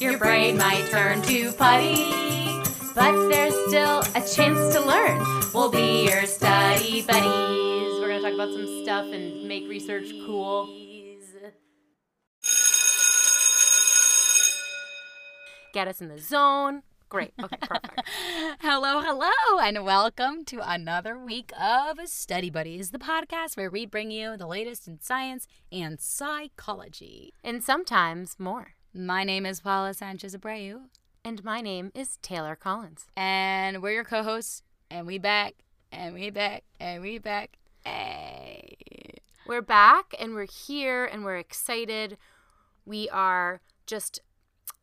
your brain might turn to putty. But there's still a chance to learn. We'll be your study buddies. We're gonna talk about some stuff and make research cool. Get us in the zone. Great. Okay, perfect. hello, hello, and welcome to another week of Study Buddies, the podcast where we bring you the latest in science and psychology. and sometimes more. My name is Paula Sanchez Abreu, And my name is Taylor Collins. and we're your co-hosts, and we back, and we back, and we back. Hey. We're back and we're here and we're excited. We are just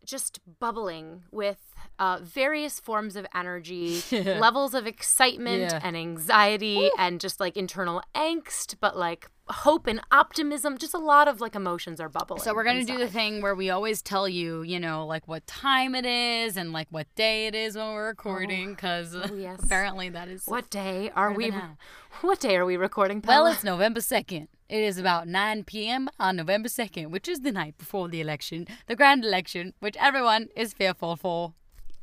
just bubbling with uh, various forms of energy, levels of excitement Yeah. and anxiety, and just like internal angst, but like hope and optimism. Just a lot of like emotions are bubbling. So we're gonna do the thing where we always tell you, you know, like what time it is and like what day it is when we're recording, because Oh, yes. apparently that is What day are we? What day are we recording? Well, it's November 2nd. It is about 9 p.m. on November 2nd, which is the night before the election, the grand election, which everyone is fearful for.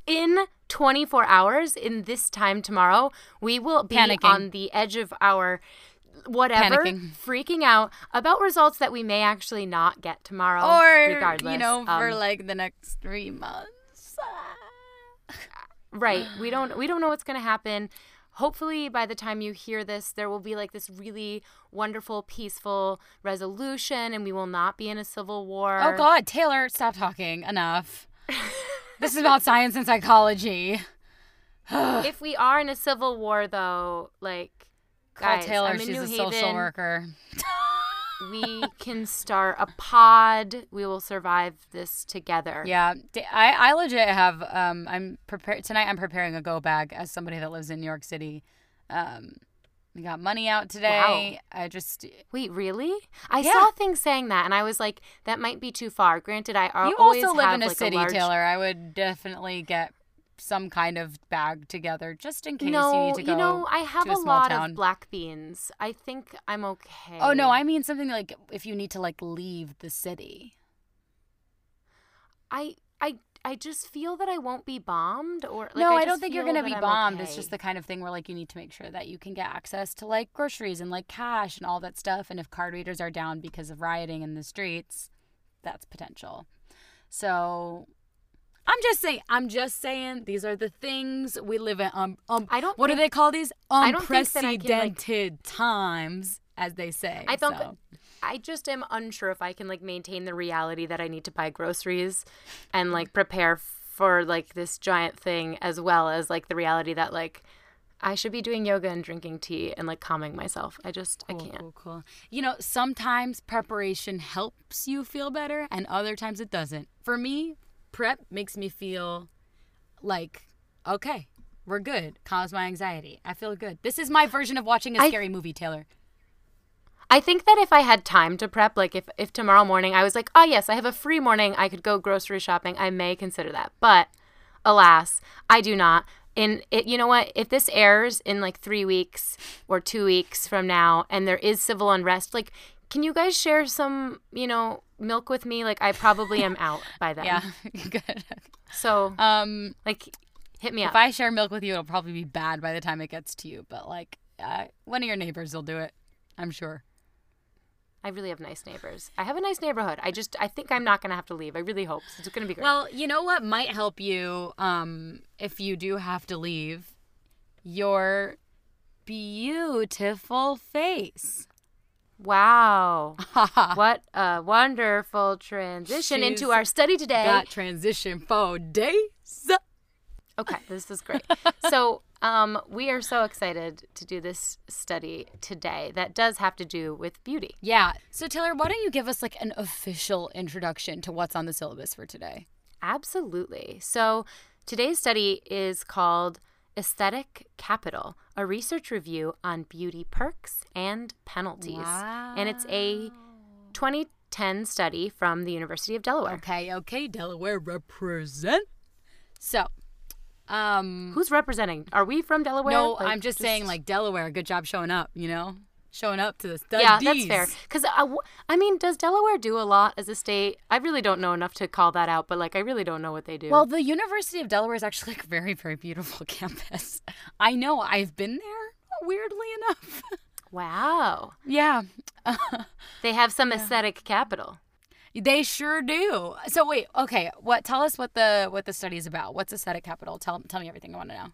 In 24 hours in this time tomorrow we will be Panicking. on the edge of our whatever Panicking. freaking out about results that we may actually not get tomorrow Or, regardless you know, for Um, like the next three months. right we don't we don't know what's going to happen hopefully by the time you hear this there will be like this really wonderful peaceful resolution and we will not be in a civil war Oh, God, Taylor, stop talking. Enough. this is about science and psychology. if we are in a civil war though like Call guys, Taylor, I'm she's New a social worker. we can start a pod. We will survive this together. Yeah, I, I legit have. Um, I'm prepared tonight. I'm preparing a go bag as somebody that lives in New York City. Um, we got money out today. I just Wait, really? I Yeah. saw things saying that, and I was like, that might be too far. Granted, I you always also live have in a like city, a large... Taylor. I would definitely get some kind of bag together just in case No, you need to go. You know, I have a a, lot town. of black beans. I think I'm okay. oh no, I mean something like if you need to like leave the city. I, I, I just feel that I won't be bombed, or like, no, I, don't think you're gonna be I'm bombed. It's just the kind of thing where like you need to make sure that you can get access to like groceries and like cash and all that stuff. And if card readers are down because of rioting in the streets, that's potential. So I'm just saying. I'm just saying. These are the things we live in. Um, um I don't What do they call these? I don't think that I can, like- Unprecedented times, as they say. I don't. So. I just am unsure if I can like maintain the reality that I need to buy groceries and like prepare for like this giant thing as well as like the reality that like I should be doing yoga and drinking tea and like calming myself. I just I can't. cool, cool. You know, sometimes preparation helps you feel better, and other times it doesn't. For me, prep makes me feel like, okay, we're good. Calms my anxiety. I feel good. This is my version of watching a scary movie, Taylor. I think that if I had time to prep, like if if tomorrow morning I was like, oh yes, I have a free morning, I could go grocery shopping. I may consider that, but alas, I do not. In it, you know what? If this airs in like three weeks or two weeks from now, and there is civil unrest, like, can you guys share some, you know, milk with me? Like, I probably am out by then. Yeah, good. So, Um, like, hit me up. if. I share milk with you, it'll probably be bad by the time it gets to you. But like, uh, one of your neighbors will do it. I'm sure. I really have nice neighbors. I have a nice neighborhood. I just, I think I'm not gonna have to leave. I really hope it's gonna be great. Well, you know what might help you um, if you do have to leave? Your beautiful face. Wow. what a wonderful transition into our study today. Got transition for days. Okay, this is great. so, um, we are so excited to do this study today that does have to do with beauty. Yeah. So Taylor, why don't you give us like an official introduction to what's on the syllabus for today? Absolutely. So, today's study is called Aesthetic Capital, a research review on beauty perks and penalties. And it's a 2010 study from the University of Delaware. Okay, okay, Delaware represent. So, um Who's representing? Are we from Delaware? no, Like, I'm just, saying like Delaware, good job showing up, you know? showing up to the studies. Yeah, that's fair. Because I, I mean, does Delaware do a lot as a state? I really don't know enough to call that out, but like, I really don't know what they do. Well, the University of Delaware is actually like a very, very beautiful campus. I know. I've been there. Weirdly enough. wow, yeah. they have some aesthetic capital. They sure do. So wait, okay. What? Tell us what the what the study is about. What's aesthetic capital? Tell tell me everything I want to know.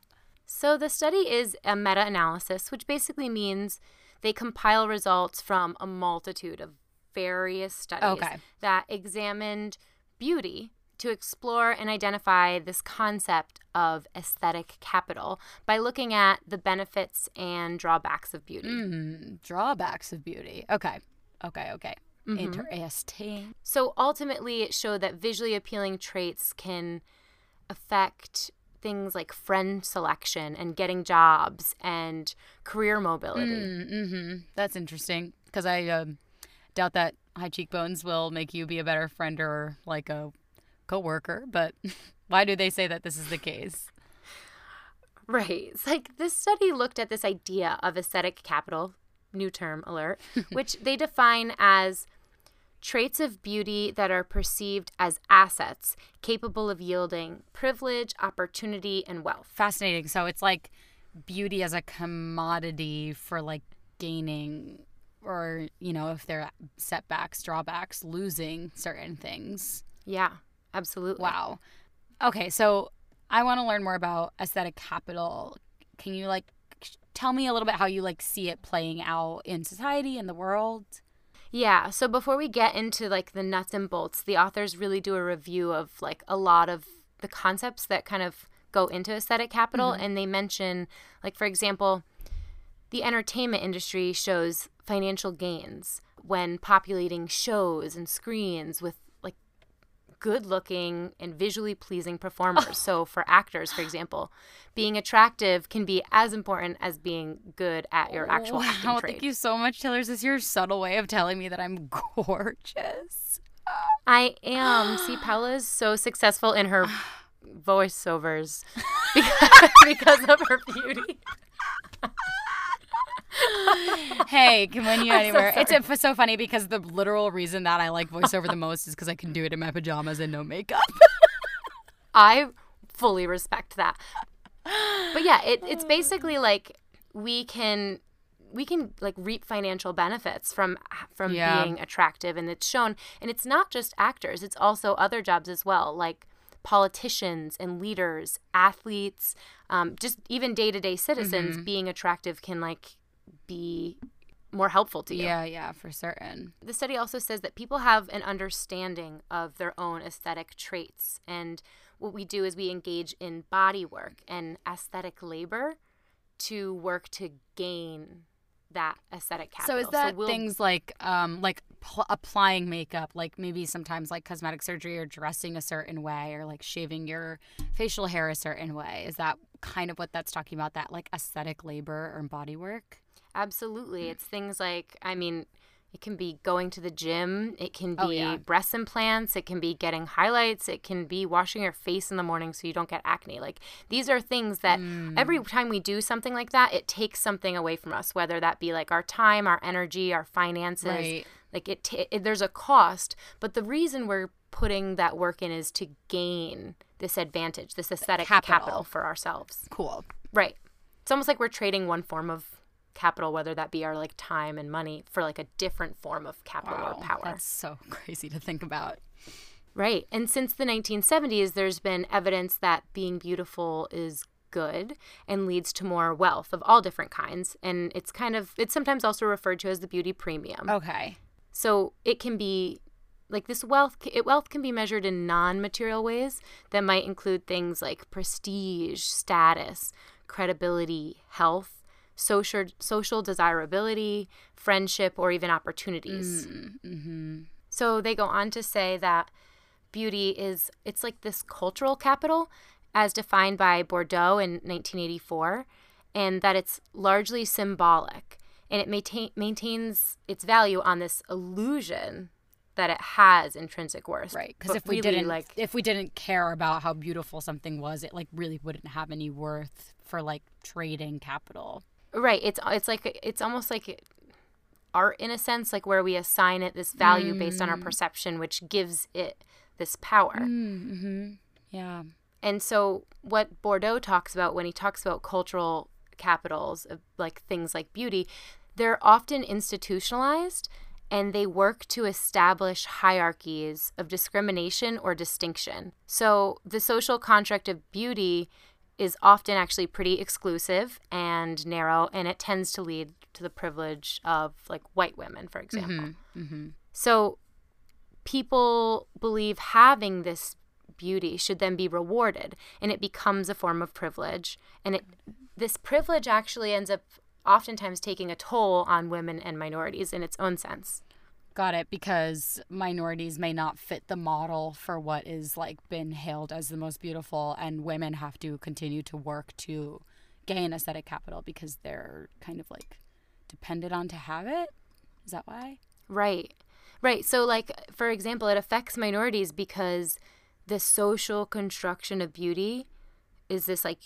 So the study is a meta-analysis, which basically means they compile results from a multitude of various studies Okay. that examined beauty to explore and identify this concept of aesthetic capital by looking at the benefits and drawbacks of beauty. Mm, drawbacks of beauty. Okay. Okay. Okay. Mm-hmm. Interesting. So ultimately, it showed that visually appealing traits can affect things like friend selection and getting jobs and career mobility. Mm-hmm. That's interesting because I um, doubt that high cheekbones will make you be a better friend or like a coworker. But why do they say that this is the case? Right. It's like this study looked at this idea of aesthetic capital, new term alert, which they define as traits of beauty that are perceived as assets capable of yielding privilege, opportunity, and wealth. Fascinating. So it's like beauty as a commodity for like gaining or you know if there are setbacks drawbacks losing certain things Yeah, absolutely. wow okay so i want to learn more about aesthetic capital can you like tell me a little bit how you like see it playing out in society in the world? Yeah, so before we get into like the nuts and bolts, the authors really do a review of like a lot of the concepts that kind of go into aesthetic capital mm-hmm. and they mention like for example, the entertainment industry shows financial gains when populating shows and screens with good looking and visually pleasing performers. Oh. so for actors, for example, being attractive can be as important as being good at your actual acting wow trade. thank you so much taylor is this your subtle way of telling me that i'm gorgeous I am. See, Paula is so successful in her voiceovers because, because of her beauty. Hey, can win you I'm so anywhere. it's, it's so funny because the literal reason that I like voiceover the most is because I can do it in my pajamas and no makeup. I fully respect that. But yeah, it, it's basically like we can we can like reap financial benefits from from Yeah. being attractive and it's shown and it's not just actors, it's also other jobs as well, like politicians and leaders, athletes, um, just even day-to-day citizens Mm-hmm. being attractive can like be more helpful to you. yeah, yeah, for certain. The study also says that people have an understanding of their own aesthetic traits. And what we do is we engage in body work and aesthetic labor to work to gain that aesthetic capital. So is that we'll- things like um like pl- applying makeup, like maybe sometimes like cosmetic surgery or dressing a certain way or like shaving your facial hair a certain way? Is that kind of what that's talking about that like aesthetic labor or body work? Absolutely. It's things like, I mean, it can be going to the gym, it can be Oh, yeah. breast implants, it can be getting highlights, it can be washing your face in the morning so you don't get acne. Like these are things that Mm. every time we do something like that, it takes something away from us, whether that be like our time, our energy, our finances. Right. Like it, ta it there's a cost, but the reason we're putting that work in is to gain this advantage, this aesthetic Capital. capital for ourselves. Cool. Right. It's almost like we're trading one form of capital, whether that be our like time and money, for like a different form of capital Wow, or power. That's so crazy to think about. Right. And since the 1970s, there's been evidence that being beautiful is good and leads to more wealth of all different kinds. And it's kind of, it's sometimes also referred to as the beauty premium. Okay. So it can be like this wealth it, wealth can be measured in non-material ways that might include things like prestige, status, credibility, health, social social desirability, friendship or even opportunities. Mm-hmm. So they go on to say that beauty is it's like this cultural capital as defined by Bourdieu in 1984 and that it's largely symbolic and it maintain, maintains its value on this illusion that it has intrinsic worth. Right. Because if we really, didn't like if we didn't care about how beautiful something was, it like really wouldn't have any worth for like trading capital. Right, it's it's like it's almost like art in a sense, like where we assign it this value based on our Mm. perception, which gives it this power. Mm-hmm. Yeah. And so, what Bourdieu talks about when he talks about cultural capitals, of like things like beauty, they're often institutionalized and they work to establish hierarchies of discrimination or distinction. So, the social contract of beauty is often actually pretty exclusive and narrow, and it tends to lead to the privilege of like white women, for example. Mm-hmm. So people believe having this beauty should then be rewarded and it becomes a form of privilege and it this privilege actually ends up oftentimes taking a toll on women and minorities in its own sense. Got it. Because minorities may not fit the model for what is like been hailed as the most beautiful, and women have to continue to work to gain aesthetic capital because they're kind of like dependent on to have it. Is that why? Right. Right. So like for example, it affects minorities because the social construction of beauty is this like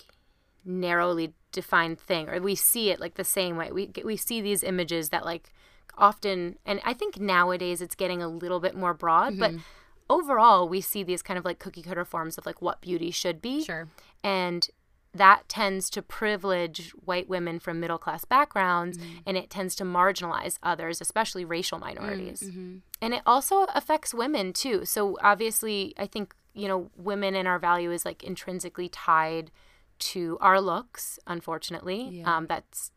narrowly defined thing or we see it like the same way. We we see these images that like often and I think nowadays it's getting a little bit more broad, but mm-hmm. overall we see these kind of like cookie cutter forms of like what beauty should be. Sure. and that tends to privilege white women from middle class backgrounds mm-hmm. and it tends to marginalize others especially racial minorities. Mm-hmm. And it also affects women too. So obviously i think you know women and our value is like intrinsically tied to our looks unfortunately. Yeah. um, that's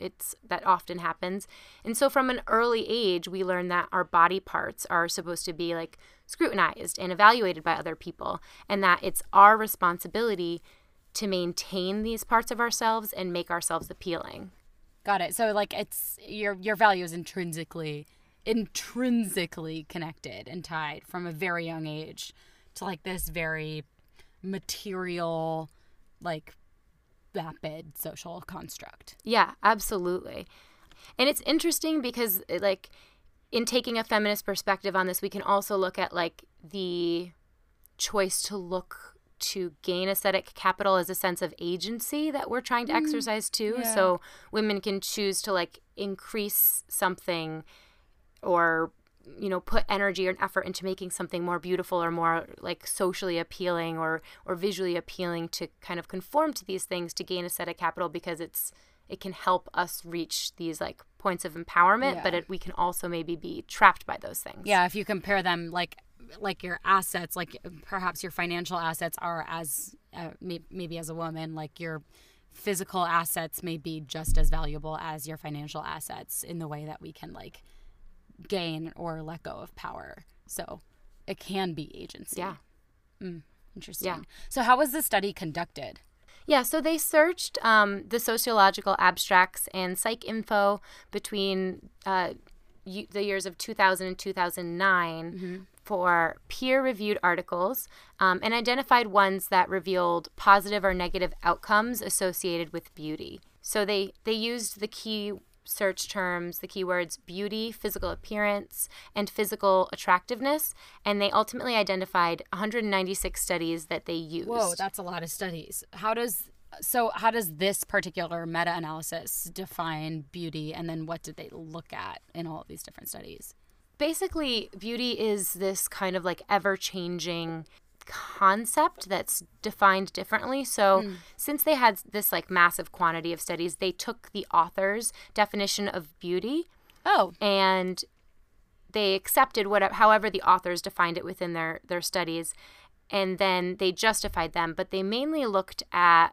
it's that often happens and so from an early age we learn that our body parts are supposed to be like scrutinized and evaluated by other people and that it's our responsibility to maintain these parts of ourselves and make ourselves appealing Got it. So like it's your your value is intrinsically intrinsically connected and tied from a very young age to like this very material like vapid social construct. Yeah, absolutely. And it's interesting because it, like in taking a feminist perspective on this, we can also look at like the choice to look to gain aesthetic capital as a sense of agency that we're trying to mm-hmm. exercise too. yeah. So women can choose to like increase something or you know put energy or effort into making something more beautiful or more like socially appealing or or visually appealing to kind of conform to these things to gain aesthetic capital because it's it can help us reach these like points of empowerment but it, we can also maybe be trapped by those things. Yeah, if you compare them like like your assets, like perhaps your financial assets are as uh, may- maybe as a woman, like your physical assets may be just as valuable as your financial assets in the way that we can like gain or let go of power. So it can be agency. yeah Interesting. Yeah. So how was the study conducted? Yeah, so they searched um, the sociological abstracts and PsycINFO between uh, the years of 2000 and 2009 for peer reviewed articles um, and identified ones that revealed positive or negative outcomes associated with beauty. So they, they used the key search terms, the keywords beauty, physical appearance, and physical attractiveness, and they ultimately identified 196 studies that they used. Whoa, that's a lot of studies. How does so how does this particular meta-analysis define beauty and then what did they look at in all of these different studies? basically beauty is this kind of like ever changing concept that's defined differently. So hmm. since they had this like massive quantity of studies they took the author's definition of beauty Oh, and they accepted whatever however the authors defined it within their their studies and then they justified them. But they mainly looked at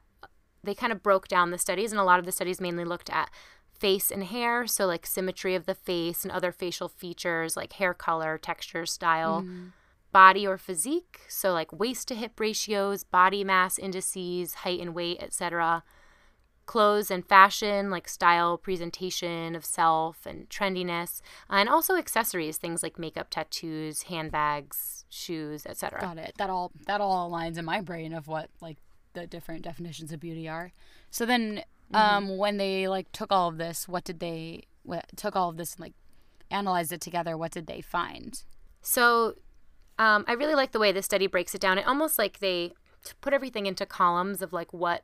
they kind of broke down the studies and a lot of the studies mainly looked at face and hair. So like symmetry of the face and other facial features like hair color texture style hmm. Body or physique so like waist to hip ratios body mass indices height and weight etc clothes and fashion like style presentation of self and trendiness and also accessories things like makeup tattoos handbags shoes etc got it. That all that all aligns in my brain of what like the different definitions of beauty are. So then um when they like took all of this, what did they what, took all of this and like analyzed it together, what did they find? So um, I really like the way the study breaks it down. It almost like they put everything into columns of like what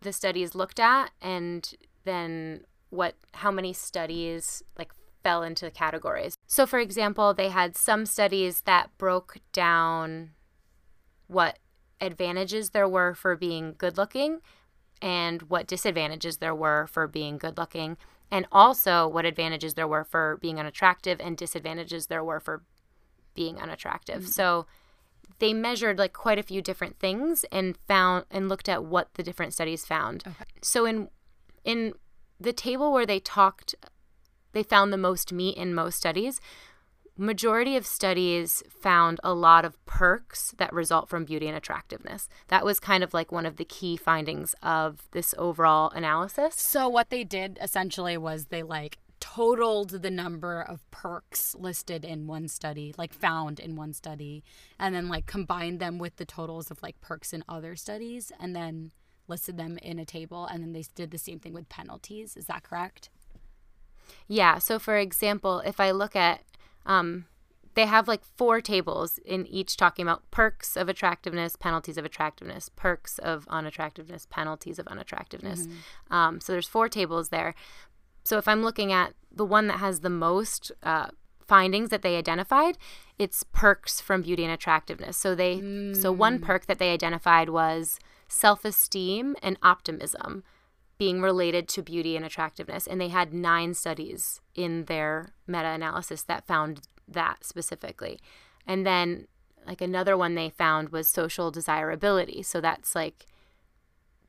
the studies looked at and then what how many studies like fell into the categories. So, for example, they had some studies that broke down what advantages there were for being good looking and what disadvantages there were for being good looking, and also what advantages there were for being unattractive and disadvantages there were for being unattractive. Mm-hmm. So, they measured like quite a few different things and found and looked at what the different studies found. Okay. So in in the table where they talked they found the most meat in most studies, majority of studies found a lot of perks that result from beauty and attractiveness. That was kind of like one of the key findings of this overall analysis. So what they did essentially was they like totaled the number of perks listed in one study, like found in one study, and then like combined them with the totals of like perks in other studies and then listed them in a table and then they did the same thing with penalties. Is that correct? Yeah. So, for example, if I look at, um, they have like four tables in each talking about perks of attractiveness, penalties of attractiveness, perks of unattractiveness, penalties of unattractiveness. Mm-hmm. Um, so there's four tables there. So if I'm looking at the one that has the most uh, findings that they identified, it's perks from beauty and attractiveness. So they, mm. so one mm. perk that they identified was self-esteem and optimism being related to beauty and attractiveness. And they had nine studies in their meta analysis that found that specifically. And then, like, another one they found was social desirability. So that's like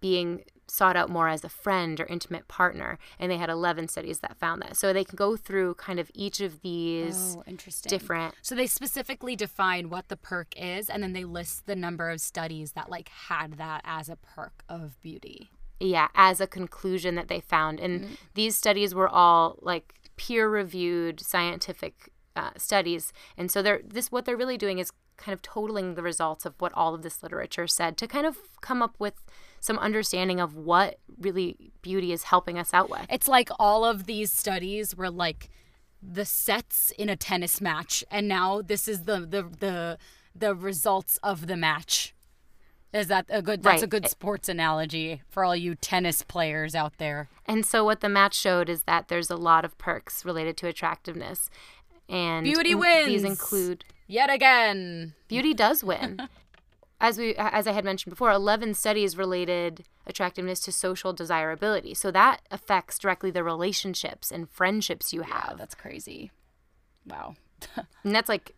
being sought out more as a friend or intimate partner. And they had 11 studies that found that. So they can go through kind of each of these oh, interesting. different. So they specifically define what the perk is and then they list the number of studies that like had that as a perk of beauty yeah, as a conclusion that they found. And mm-hmm. these studies were all like peer reviewed scientific uh, studies. And so they're this what they're really doing is kind of totaling the results of what all of this literature said to kind of come up with some understanding of what really beauty is helping us out with. It's like all of these studies were like the sets in a tennis match and now this is the the the the results of the match is that a good? That's right. a good sports analogy for all you tennis players out there. And so, what the match showed is that there's a lot of perks related to attractiveness, and beauty wins. These include yet again. Beauty does win. as we, as I had mentioned before, eleven studies related attractiveness to social desirability. So that affects directly the relationships and friendships you have. Yeah, that's crazy. Wow. and that's like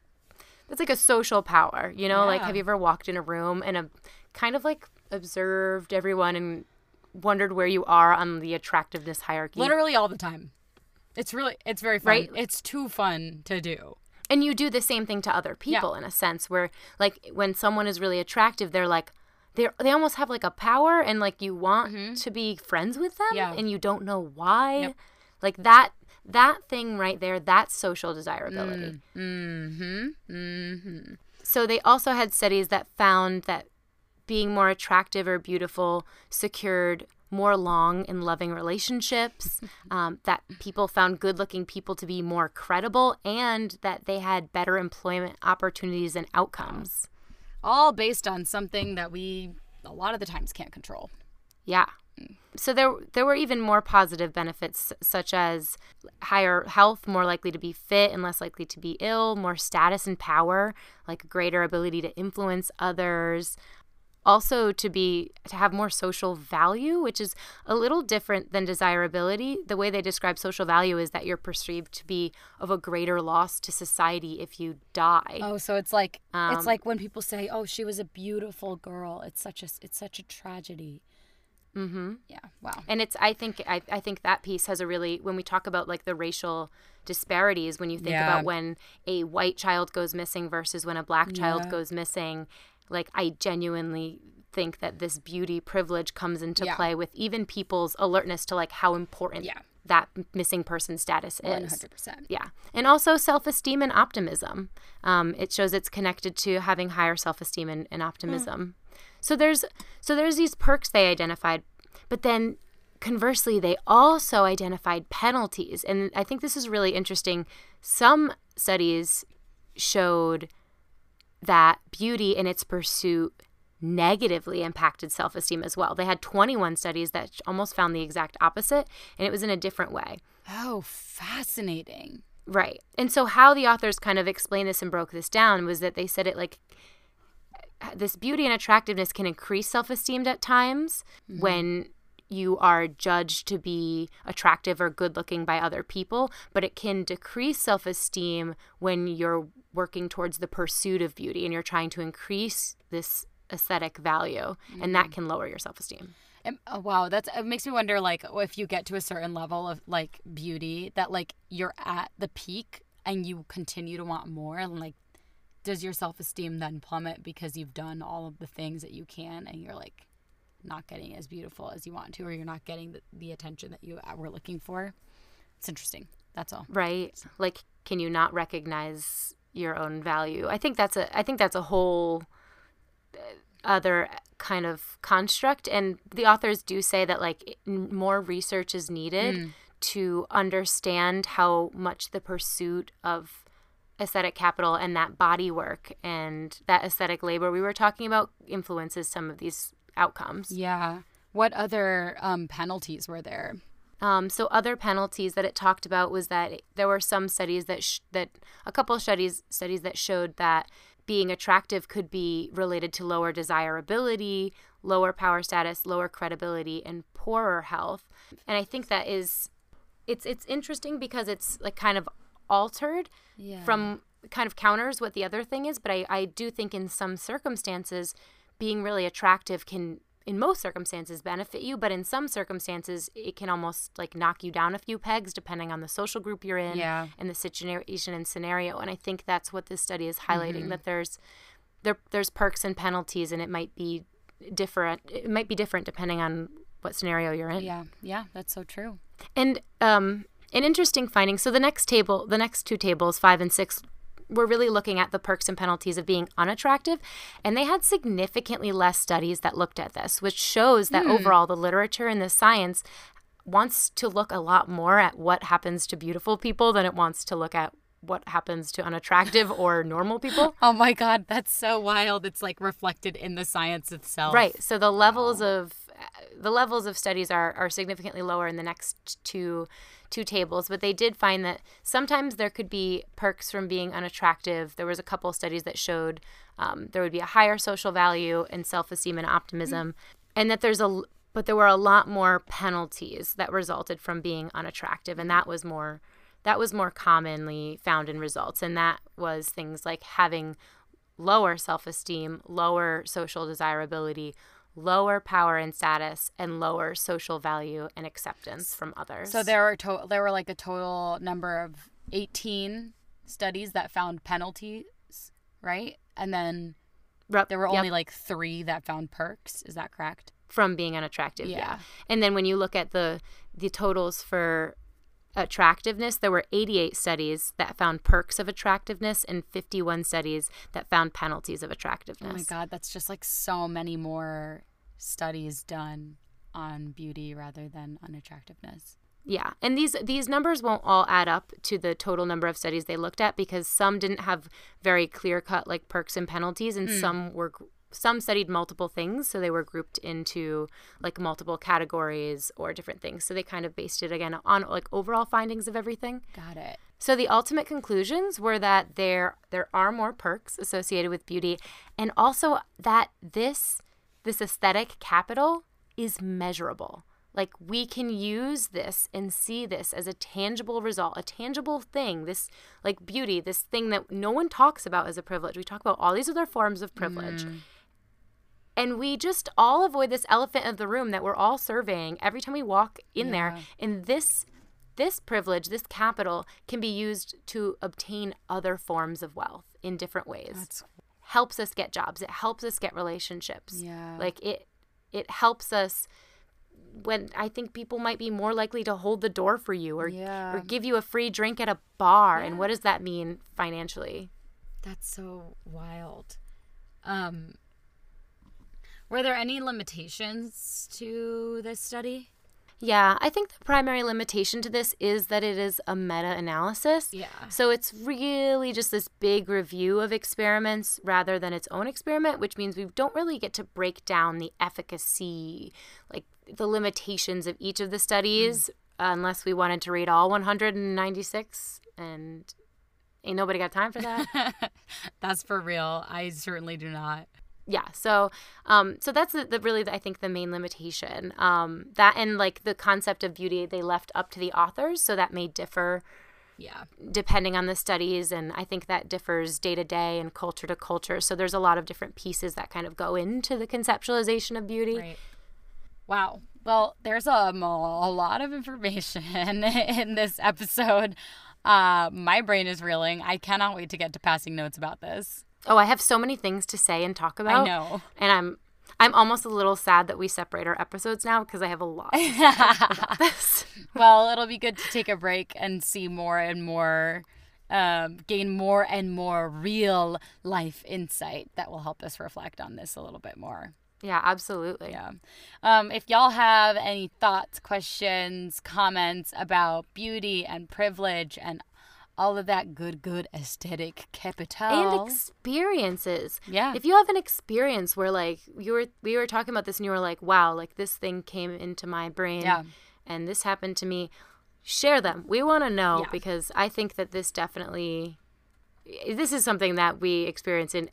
that's like a social power, you know? Yeah. Like have you ever walked in a room and a kind of like observed everyone and wondered where you are on the attractiveness hierarchy. Literally all the time. It's really it's very fun. Right? It's too fun to do. And you do the same thing to other people yeah. in a sense where like when someone is really attractive, they're like they they almost have like a power and like you want mm-hmm. to be friends with them yeah. and you don't know why. Yep. Like that that thing right there, that's social desirability. Mm. Mhm. Mm-hmm. So they also had studies that found that being more attractive or beautiful secured more long and loving relationships, um, that people found good looking people to be more credible, and that they had better employment opportunities and outcomes. All based on something that we a lot of the times can't control. Yeah. So there there were even more positive benefits such as higher health, more likely to be fit and less likely to be ill, more status and power, like greater ability to influence others, also to be to have more social value which is a little different than desirability. The way they describe social value is that you're perceived to be of a greater loss to society if you die. Oh so it's like um, it's like when people say oh she was a beautiful girl. It's such a it's such a tragedy. Mm-hmm. Yeah wow. And it's i think I, I think that piece has a really when we talk about like the racial disparities when you think yeah. about when a white child goes missing versus when a black child yeah. goes missing like I genuinely think that this beauty privilege comes into yeah. play with even people's alertness to like how important yeah. that missing person status is. 100%. Yeah. And also self esteem and optimism. Um, it shows it's connected to having higher self esteem and, and, optimism. Mm. So there's so there's these perks they identified, but then conversely they also identified penalties. And I think this is really interesting. Some studies showed that beauty in its pursuit negatively impacted self esteem as well. They had 21 studies that almost found the exact opposite, and it was in a different way. Oh, fascinating. Right. And so how the authors kind of explained this and broke this down was that they said it like this beauty and attractiveness can increase self-esteem at times mm-hmm. when you are judged to be attractive or good looking by other people, but it can decrease self esteem when you're working towards the pursuit of beauty and you're trying to increase this aesthetic value, mm-hmm. and that mm-hmm. can lower your self esteem. Oh, wow, that's it makes me wonder like if you get to a certain level of like beauty that like you're at the peak and you continue to want more and like does your self-esteem then plummet because you've done all of the things that you can and you're like not getting as beautiful as you want to or you're not getting the, the attention that you were looking for it's interesting. That's all. Right? Like can you not recognize your own value? I think that's a i think that's a whole uh, other kind of construct and the authors do say that like more research is needed mm. to understand how much the pursuit of aesthetic capital and that body work and that aesthetic labor we were talking about influences some of these outcomes. Yeah. What other um, penalties were there? Um, so other penalties that it talked about was that there were some studies that sh- that a couple of studies studies that showed that being attractive could be related to lower desirability, lower power status, lower credibility, and poorer health. And I think that is it's it's interesting because it's like kind of altered yeah. from kind of counters what the other thing is, but I, I do think in some circumstances being really attractive can in most circumstances benefit you but in some circumstances it can almost like knock you down a few pegs depending on the social group you're in yeah. and the situation and scenario and i think that's what this study is highlighting mm-hmm. that there's there there's perks and penalties and it might be different it might be different depending on what scenario you're in yeah yeah that's so true and um an interesting finding so the next table the next two tables five and six were really looking at the perks and penalties of being unattractive, and they had significantly less studies that looked at this, which shows that mm. overall the literature and the science wants to look a lot more at what happens to beautiful people than it wants to look at what happens to unattractive or normal people. Oh my god, that's so wild. It's like reflected in the science itself. Right. So the levels wow. of the levels of studies are are significantly lower in the next two two tables, but they did find that sometimes there could be perks from being unattractive. There was a couple studies that showed um, there would be a higher social value and self-esteem and optimism, mm-hmm. and that there's a but there were a lot more penalties that resulted from being unattractive, and that was more that was more commonly found in results, and that was things like having lower self-esteem, lower social desirability, lower power and status and lower social value and acceptance from others. So there were to- there were like a total number of 18 studies that found penalties, right? And then there were only yep. like 3 that found perks, is that correct? From being unattractive, yeah. yeah. And then when you look at the the totals for attractiveness, there were 88 studies that found perks of attractiveness and 51 studies that found penalties of attractiveness. Oh my God, that's just like so many more studies done on beauty rather than on attractiveness. Yeah, and these these numbers won't all add up to the total number of studies they looked at because some didn't have very clear cut like perks and penalties, and mm. some were some studied multiple things, so they were grouped into like multiple categories or different things. So they kind of based it again on like overall findings of everything. Got it. So the ultimate conclusions were that there there are more perks associated with beauty, and also that this this aesthetic capital is measurable. Like we can use this and see this as a tangible result, a tangible thing, this like beauty, this thing that no one talks about as a privilege. We talk about all these other forms of privilege. Mm. And we just all avoid this elephant of the room that we're all surveying every time we walk in yeah. there. And this this privilege, this capital can be used to obtain other forms of wealth in different ways. That's helps us get jobs. It helps us get relationships. Yeah. Like it it helps us when I think people might be more likely to hold the door for you or yeah. or give you a free drink at a bar. Yeah. And what does that mean financially? That's so wild. Um were there any limitations to this study? Yeah, I think the primary limitation to this is that it is a meta analysis. Yeah. So it's really just this big review of experiments rather than its own experiment, which means we don't really get to break down the efficacy, like the limitations of each of the studies, mm. unless we wanted to read all 196 and ain't nobody got time for that. That's for real. I certainly do not. Yeah so um so that's the, the really i think the main limitation um that and like the concept of beauty they left up to the authors so that may differ Yeah. depending on the studies and i think that differs day to day and culture to culture so there's a lot of different pieces that kind of go into the conceptualization of beauty Right. Wow. Well, there's um, a, a lot of information in this episode. Uh, my brain is reeling. I cannot wait to get to passing notes about this. Oh i have so many things to say and talk about I know. and i'm i'm almost a little sad that we separate our episodes now because i have a lot to say about this well, it'll be good to take a break and see more and more, um, gain more and more real life insight that will help us reflect on this a little bit more. yeah absolutely Yeah. Um, if y'all have any thoughts, questions, comments about beauty and privilege and all of that good, good aesthetic capital. and experiences yeah. if you have an experience where like you were we were talking about this and you were like wow like this thing came into my brain Yeah. and this happened to me share them we want to know Yeah. because i think that this definitely this is something that we experience in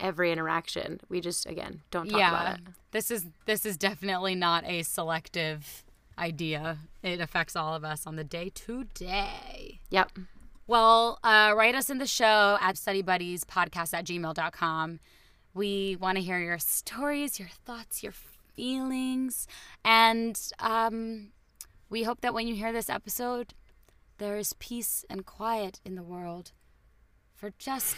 every interaction we just again don't talk yeah. about it This is this is definitely not a selective idea. It affects all of us on the day to day. yep Well, uh, write us in the show at studybuddies.podcast at gmail.com. We want to hear your stories, your thoughts, your feelings. And um, we hope that when you hear this episode, there is peace and quiet in the world for just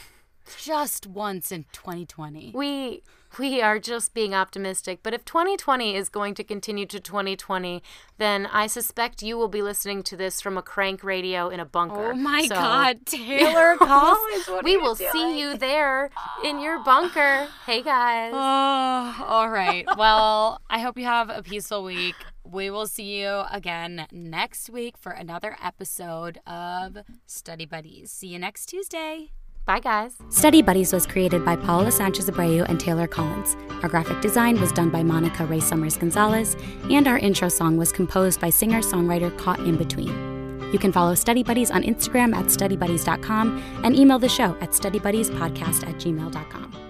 just once in 2020. we we are just being optimistic but if 2020 is going to continue to 2020 then i suspect you will be listening to this from a crank radio in a bunker Oh my So- God, Taylor Collins! we will doing? see you there in your ah. bunker. Hey guys. Oh, all right. Well, I hope you have a peaceful week. We will see you again next week for another episode of Study Buddies. See you next Tuesday. Bye guys. Study Buddies was created by Paula Sanchez Abreu and Taylor Collins. Our graphic design was done by Monica Ray Summers Gonzalez, and our intro song was composed by singer songwriter Caught in Between. You can follow Study Buddies on Instagram at studybuddies.com and email the show at studybuddies.podcast at gmail.com.